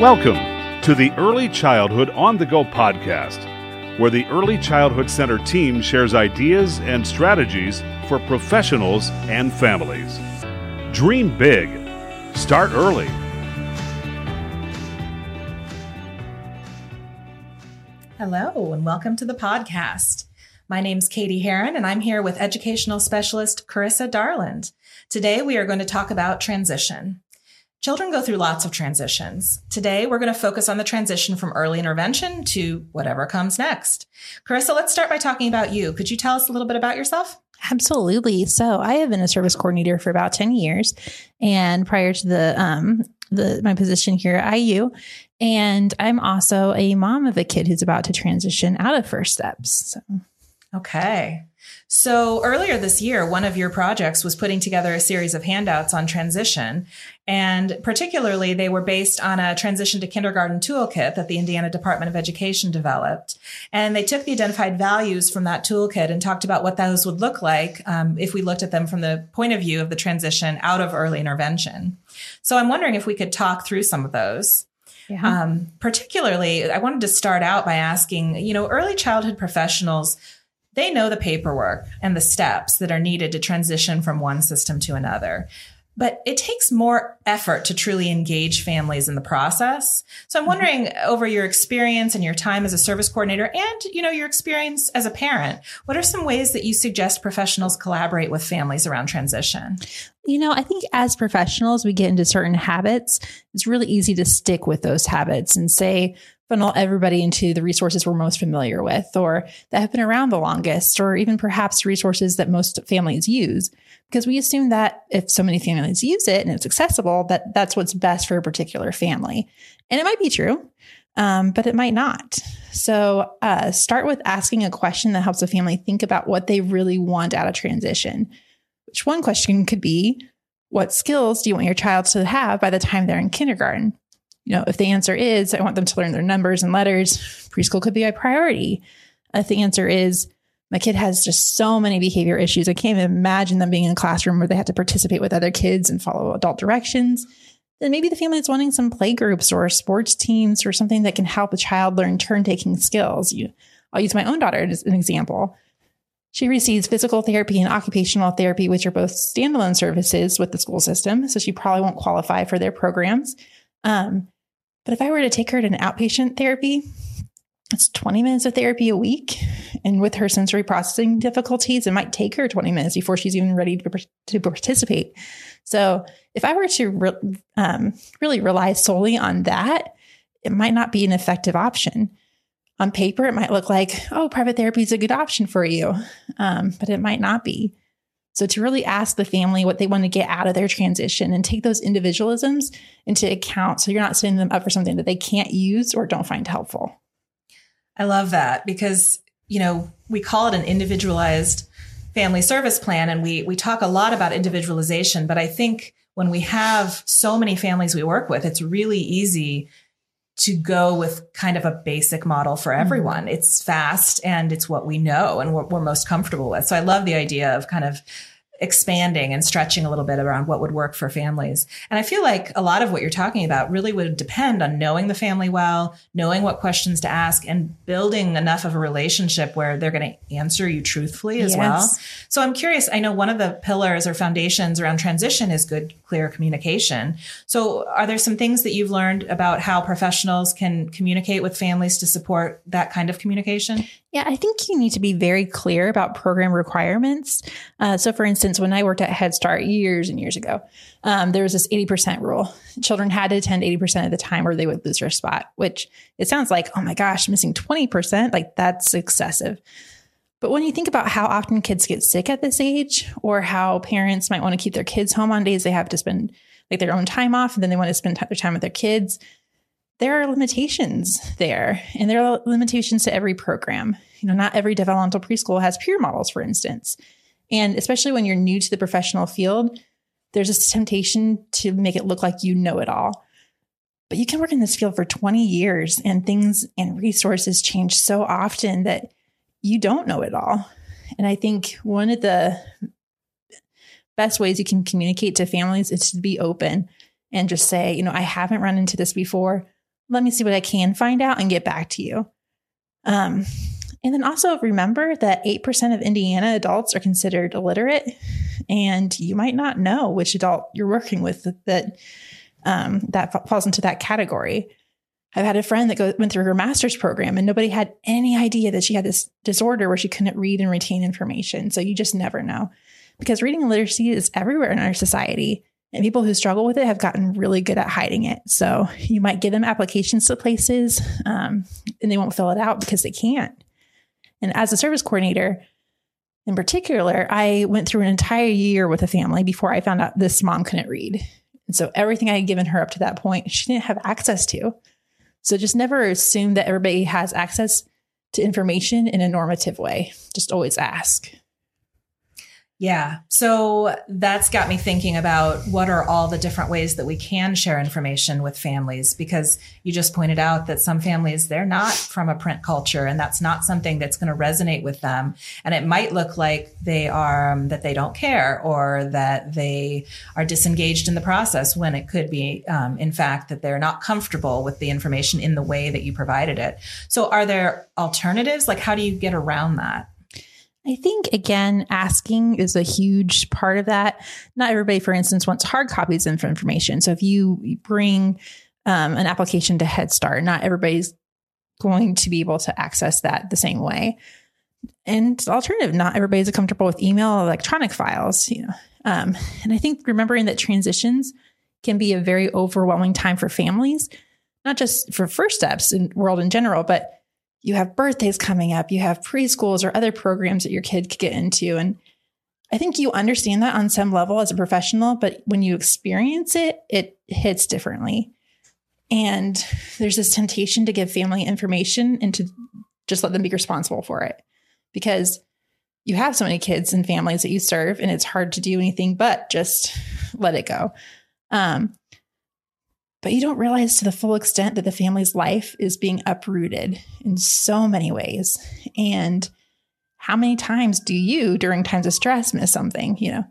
Welcome to the Early Childhood on the Go podcast, where the Early Childhood Center team shares ideas and strategies for professionals and families. Dream big, start early. Hello, and welcome to the podcast. My name's Katie Herron, and I'm here with educational specialist Carissa Darland. Today, we are going to talk about transition. Children go through lots of transitions. Today, we're going to focus on the transition from early intervention to whatever comes next. Carissa, let's start by talking about you. Could you tell us a little bit about yourself? Absolutely. So I have been a service coordinator for about 10 years and prior to the, um, the, my position here at IU. And I'm also a mom of a kid who's about to transition out of first steps. So Okay. So earlier this year, one of your projects was putting together a series of handouts on transition. And particularly, they were based on a transition to kindergarten toolkit that the Indiana Department of Education developed. And they took the identified values from that toolkit and talked about what those would look like um, if we looked at them from the point of view of the transition out of early intervention. So I'm wondering if we could talk through some of those. Yeah. Um, particularly, I wanted to start out by asking, you know, early childhood professionals they know the paperwork and the steps that are needed to transition from one system to another. But it takes more effort to truly engage families in the process. So I'm mm-hmm. wondering mm-hmm. over your experience and your time as a service coordinator and, you know, your experience as a parent, what are some ways that you suggest professionals collaborate with families around transition? You know, I think as professionals, we get into certain habits. It's really easy to stick with those habits and say, funnel everybody into the resources we're most familiar with or that have been around the longest, or even perhaps resources that most families use. Because we assume that if so many families use it and it's accessible, that that's what's best for a particular family. And it might be true, um, but it might not. So uh, start with asking a question that helps a family think about what they really want out of transition. Which one question could be, what skills do you want your child to have by the time they're in kindergarten? You know, if the answer is, I want them to learn their numbers and letters, preschool could be a priority. If the answer is, my kid has just so many behavior issues. I can't even imagine them being in a classroom where they have to participate with other kids and follow adult directions. Then maybe the family is wanting some play groups or sports teams or something that can help a child learn turn taking skills. You, I'll use my own daughter as an example. She receives physical therapy and occupational therapy, which are both standalone services with the school system. So she probably won't qualify for their programs. Um, but if I were to take her to an outpatient therapy, it's 20 minutes of therapy a week. And with her sensory processing difficulties, it might take her 20 minutes before she's even ready to, to participate. So if I were to re- um, really rely solely on that, it might not be an effective option. On paper, it might look like, oh, private therapy is a good option for you, um, but it might not be. So to really ask the family what they want to get out of their transition and take those individualisms into account so you're not setting them up for something that they can't use or don't find helpful. I love that because, you know, we call it an individualized family service plan and we we talk a lot about individualization, but I think when we have so many families we work with, it's really easy to go with kind of a basic model for mm-hmm. everyone. Mm-hmm. It's fast and it's what we know and we're, we're, most comfortable with. So I love the idea of kind of expanding and stretching a little bit around what would work for families. And I feel like a lot of what you're talking about really would depend on knowing the family well, knowing what questions to ask, and building enough of a relationship where they're going to answer you truthfully as yes. well. So I'm curious. I know one of the pillars or foundations around transition is good, clear communication. So are there some things that you've learned about how professionals can communicate with families to support that kind of communication? Yeah, I think you need to be very clear about program requirements. Uh, so, for instance, when I worked at Head Start years and years ago, um, there was this 80% rule. Children had to attend 80% of the time or they would lose their spot, which it sounds like, oh my gosh, missing 20%, like that's excessive. But when you think about how often kids get sick at this age, or how parents might want to keep their kids home on days they have to spend like their own time off, and then they want to spend their time with their kids, there are limitations there, and there are limitations to every program. You know, not every developmental preschool has peer models, for instance. And especially when you're new to the professional field, there's this temptation to make it look like you know it all. But you can work in this field for 20 years, and things and resources change so often that you don't know it all. And I think one of the best ways you can communicate to families is to be open and just say, you know, I haven't run into this before let me see what I can find out and get back to you. Um, and then also remember that 8% of Indiana adults are considered illiterate, and you might not know which adult you're working with that um, that falls into that category. I've had a friend that go, went through her master's program and nobody had any idea that she had this disorder where she couldn't read and retain information. So you just never know because reading literacy is everywhere in our society. And people who struggle with it have gotten really good at hiding it. So you might give them applications to places um, and they won't fill it out because they can't. And as a service coordinator, in particular, I went through an entire year with a family before I found out this mom couldn't read. And so everything I had given her up to that point, she didn't have access to. So just never assume that everybody has access to information in a normative way. Just always ask. Yeah. So that's got me thinking about what are all the different ways that we can share information with families because you just pointed out that some families they're not from a print culture and that's not something that's going to resonate with them and it might look like they are um, that they don't care or that they are disengaged in the process when it could be um, in fact that they're not comfortable with the information in the way that you provided it. So are there alternatives like how do you get around that? I think again, asking is a huge part of that. Not everybody, for instance, wants hard copies of information. So if you bring um, an application to Head Start, not everybody's going to be able to access that the same way. And alternative, not everybody's comfortable with email electronic files, you know. Um, and I think remembering that transitions can be a very overwhelming time for families, not just for first steps in world in general, but you have birthdays coming up, you have preschools or other programs that your kid could get into. And I think you understand that on some level as a professional, but when you experience it, it hits differently. And there's this temptation to give family information and to just let them be responsible for it because you have so many kids and families that you serve, and it's hard to do anything but just let it go. Um, but you don't realize to the full extent that the family's life is being uprooted in so many ways. And how many times do you, during times of stress, miss something? You know,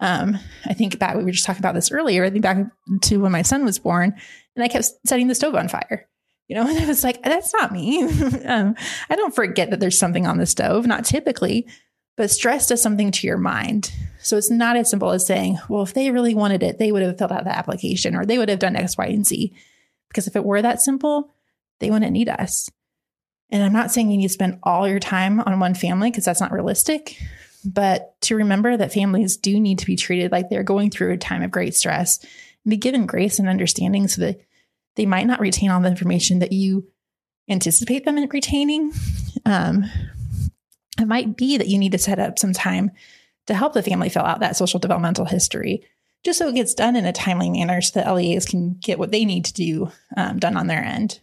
um, I think back, we were just talking about this earlier. I think back to when my son was born and I kept setting the stove on fire. You know, and I was like, that's not me. um, I don't forget that there's something on the stove, not typically, but stress does something to your mind. So it's not as simple as saying, well, if they really wanted it, they would have filled out the application or they would have done X, Y, and Z. Because if it were that simple, they wouldn't need us. And I'm not saying you need to spend all your time on one family because that's not realistic, but to remember that families do need to be treated like they're going through a time of great stress and be given grace and understanding so that they might not retain all the information that you anticipate them retaining. Um, it might be that you need to set up some time to help the family fill out that social developmental history, just so it gets done in a timely manner so that LEAs can get what they need to do um, done on their end.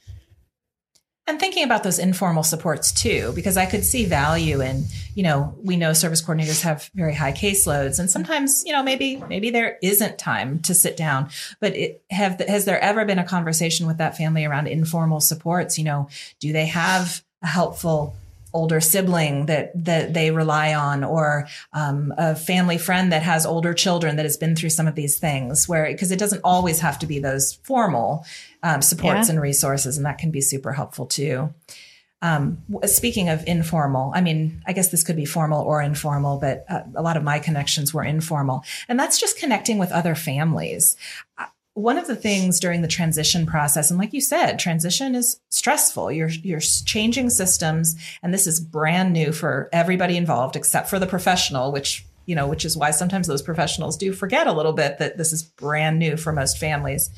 And thinking about those informal supports too, because I could see value in, you know, we know service coordinators have very high caseloads, and sometimes, you know, maybe maybe there isn't time to sit down. But it, have has there ever been a conversation with that family around informal supports? You know, do they have a helpful older sibling that that they rely on or um, a family friend that has older children that has been through some of these things where because it doesn't always have to be those formal um, supports yeah. and resources and that can be super helpful too um, speaking of informal, I mean, I guess this could be formal or informal, but uh, a lot of my connections were informal. And that's just connecting with other families one of the things during the transition process and like you said transition is stressful. You're you're changing systems and this is brand new for everybody involved except for the professional which you know which is why sometimes those professionals do forget a little bit that this is brand new for most families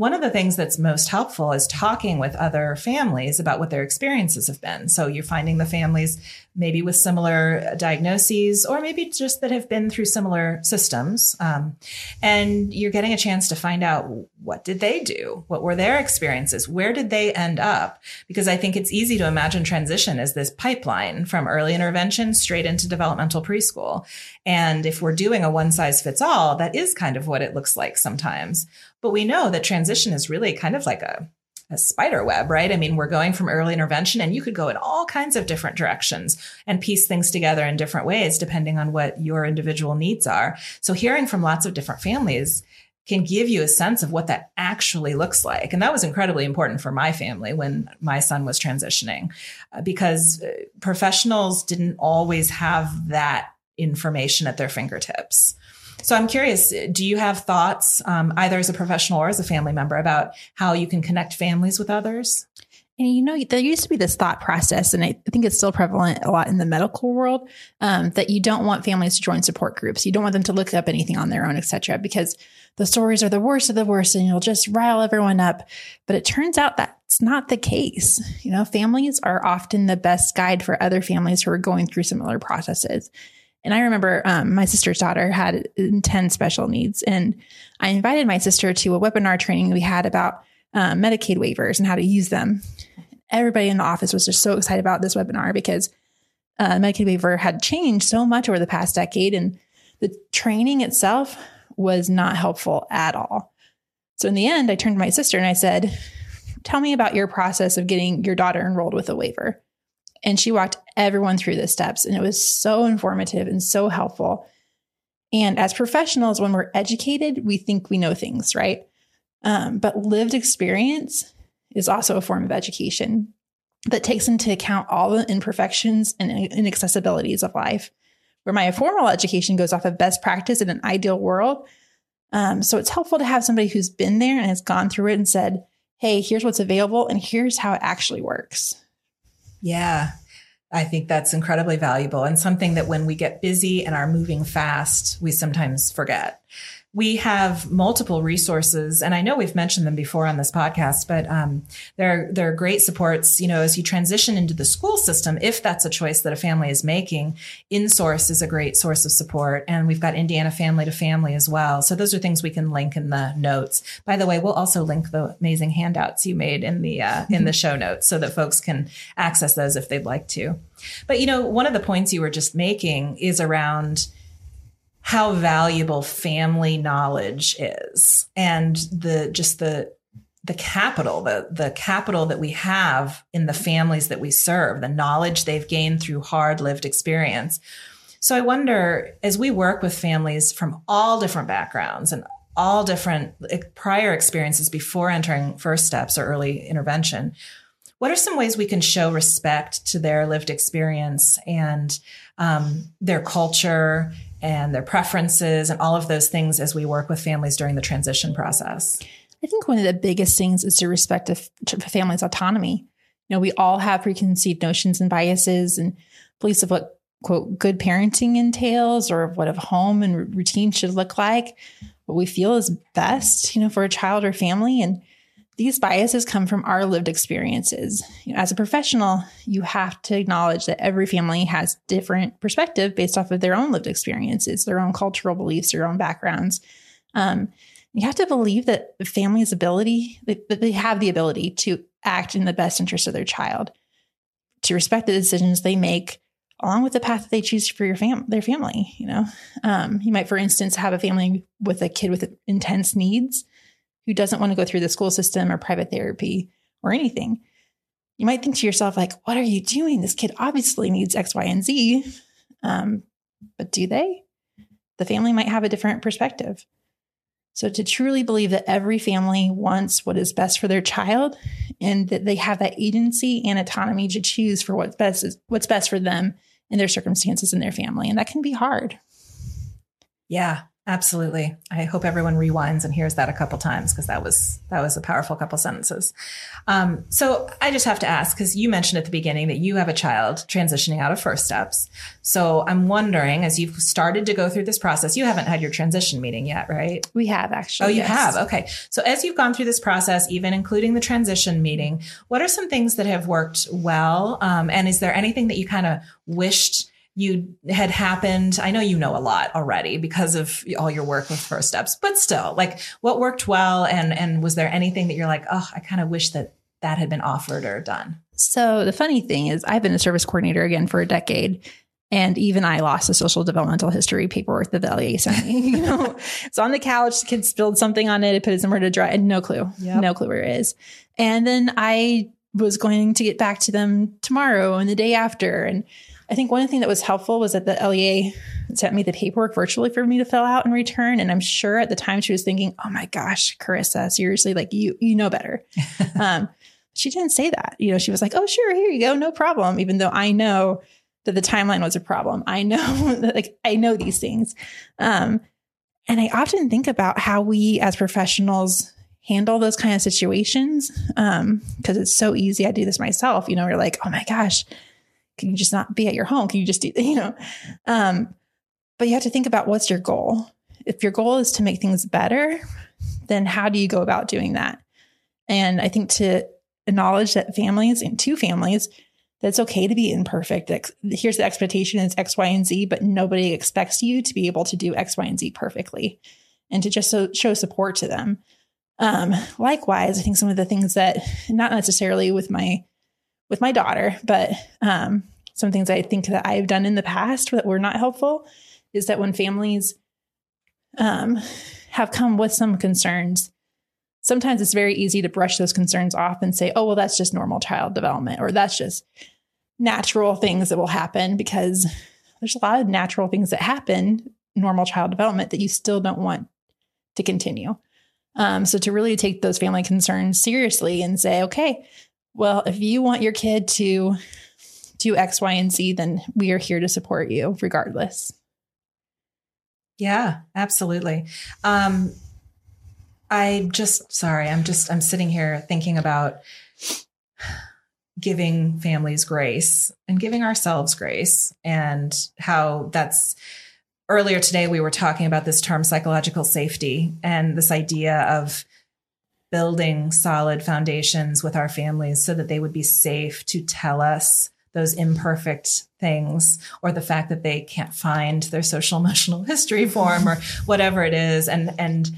one of the things that's most helpful is talking with other families about what their experiences have been. So you're finding the families maybe with similar diagnoses or maybe just that have been through similar systems. Um, and you're getting a chance to find out what did they do? What were their experiences? Where did they end up? Because I think it's easy to imagine transition as this pipeline from early intervention straight into developmental preschool. And if we're doing a one size fits all, that is kind of what it looks like sometimes. But we know that transition is really kind of like a a spider web, right? I mean, we're going from early intervention and you could go in all kinds of different directions and piece things together in different ways depending on what your individual needs are. So hearing from lots of different families can give you a sense of what that actually looks like. And that was incredibly important for my family when my son was transitioning uh, because uh, professionals didn't always have that information at their fingertips. So I'm curious, do you have thoughts, um, either as a professional or as a family member, about how you can connect families with others? And you know, there used to be this thought process, and I think it's still prevalent a lot in the medical world, um, that you don't want families to join support groups. You don't want them to look up anything on their own, et cetera, because the stories are the worst of the worst and you'll just rile everyone up. But it turns out that's not the case. You know, families are often the best guide for other families who are going through similar processes. And I remember um, my sister's daughter had intense special needs, and I invited my sister to a webinar training we had about um, Medicaid waivers and how to use them everybody in the office was just so excited about this webinar because uh, Medicaid waiver had changed so much over the past decade, and the training itself was not helpful at all. So in the end, I turned to my sister and I said, "Tell me about your process of getting your daughter enrolled with a waiver." And she walked everyone through the steps, and it was so informative and so helpful. And as professionals, when we're educated, we think we know things, right? Um, but lived experience is also a form of education that takes into account all the imperfections and inaccessibilities of life. Where my formal education goes off of best practice in an ideal world. Um, so it's helpful to have somebody who's been there and has gone through it and said, hey, here's what's available and here's how it actually works. Yeah. I think that's incredibly valuable and something that when we get busy and are moving fast, we sometimes forget we have multiple resources, and I know we've mentioned them before on this podcast, but um, they're they're great supports. You know, as you transition into the school system, if that's a choice that a family is making, InSource is a great source of support, and we've got Indiana Family to Family as well. So those are things we can link in the notes. By the way, we'll also link the amazing handouts you made in the uh, in the show notes so that folks can access those if they'd like to. But you know, one of the points you were just making is around how valuable family knowledge is and the just the the capital the the capital that we have in the families that we serve the knowledge they've gained through hard lived experience. So i wonder as we work with families from all different backgrounds and all different prior experiences before entering first steps or early intervention what are some ways we can show respect to their lived experience and um, their culture and their preferences and all of those things as we work with families during the transition process? I think one of the biggest things is to respect a, family's autonomy. You know, we all have preconceived notions and biases and beliefs of what quote good parenting entails or what a home and routine should look like, what we feel is best, you know, for a child or family. And these biases come from our lived experiences. As a professional, you have to acknowledge that every family has different perspective based off of their own lived experiences, their own cultural beliefs, their own backgrounds. Um, you have to believe that the family's ability, that they have the ability to act in the best interest of their child, to respect the decisions they make, along with the path that they choose for your fam- their family. You know, um, you might, for instance, have a family with a kid with intense needs who doesn't want to go through the school system or private therapy or anything. You might think to yourself, like, what are you doing? This kid obviously needs X, Y, and Z. Um, but do they? The family might have a different perspective. So, to truly believe that every family wants what is best for their child and that they have that agency and autonomy to choose for what's best, what's best for them in their circumstances and their family. And that can be hard. Yeah. Absolutely. I hope everyone rewinds and hears that a couple times because that was that was a powerful couple sentences. Um, so I just have to ask because you mentioned at the beginning that you have a child transitioning out of First Steps. So I'm wondering, as you've started to go through this process, you haven't had your transition meeting yet, right? We have actually. Oh, you yes. have. Okay. So as you've gone through this process, even including the transition meeting, what are some things that have worked well? Um, and is there anything that you kind of wished? You had happened i know you know a lot already because of all your work with first steps but still like what worked well and and was there anything that you're like oh i kind of wish that that had been offered or done so the funny thing is i've been a service coordinator again for a decade and even I lost a social developmental history paperwork that the LEA sent me. You know, it's on the couch. The kid spilled something on it. It put it somewhere to dry. And no clue. Yep. No clue where it is. And then I was going to get back to them tomorrow and the day after. And I think one thing that was helpful was that the LEA sent me the paperwork virtually for me to fill out and return. And I'm sure at the time she was thinking, "Oh my gosh, Carissa, seriously, like you you know better." um, she didn't say that. You know, she was like, "Oh sure, here you go, no problem." Even though I know that the timeline was a problem, I know that like I know these things. Um, and I often think about how we as professionals handle those kind of situations because um, it's so easy. I do this myself. You know, you're like, "Oh my gosh." Can you just not be at your home? Can you just do, you know? Um, but you have to think about what's your goal. If your goal is to make things better, then how do you go about doing that? And I think to acknowledge that families and two families, that it's okay to be imperfect. Here's the expectation is X, Y, and Z, but nobody expects you to be able to do X, Y, and Z perfectly and to just so, show support to them. Um, likewise, I think some of the things that not necessarily with my with my daughter, but um, some things I think that I've done in the past that were not helpful is that when families um, have come with some concerns, sometimes it's very easy to brush those concerns off and say, oh, well, that's just normal child development, or that's just natural things that will happen because there's a lot of natural things that happen, normal child development, that you still don't want to continue. Um, so to really take those family concerns seriously and say, okay, well, if you want your kid to do X, Y, and Z, then we are here to support you regardless. Yeah, absolutely. Um, I just, sorry, I'm just, I'm sitting here thinking about giving families grace and giving ourselves grace and how that's earlier today we were talking about this term psychological safety and this idea of building solid foundations with our families so that they would be safe to tell us those imperfect things or the fact that they can't find their social emotional history form or whatever it is. And and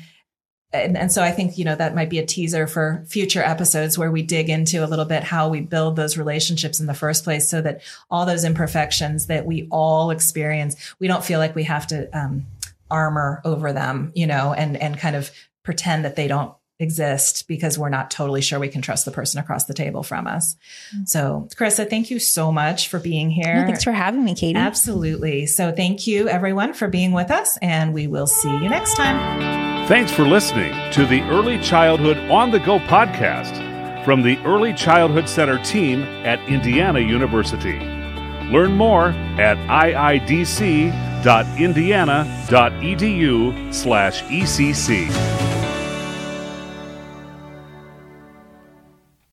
and, and so I think, you know, that might be a teaser for future episodes where we dig into a little bit how we build those relationships in the first place so that all those imperfections that we all experience, we don't feel like we have to um, armor over them, you know, and, and kind of pretend that they don't exist because we're not totally sure we can trust the person across the table from us. So, Carissa, thank you so much for being here. No, thanks for having me, Katie. Absolutely. So, thank you everyone for being with us, and we will see you next time. Thanks for listening to the Early Childhood on the Go podcast from the Early Childhood Center team at Indiana University. Learn more at iidc.indiana.edu slash ECC.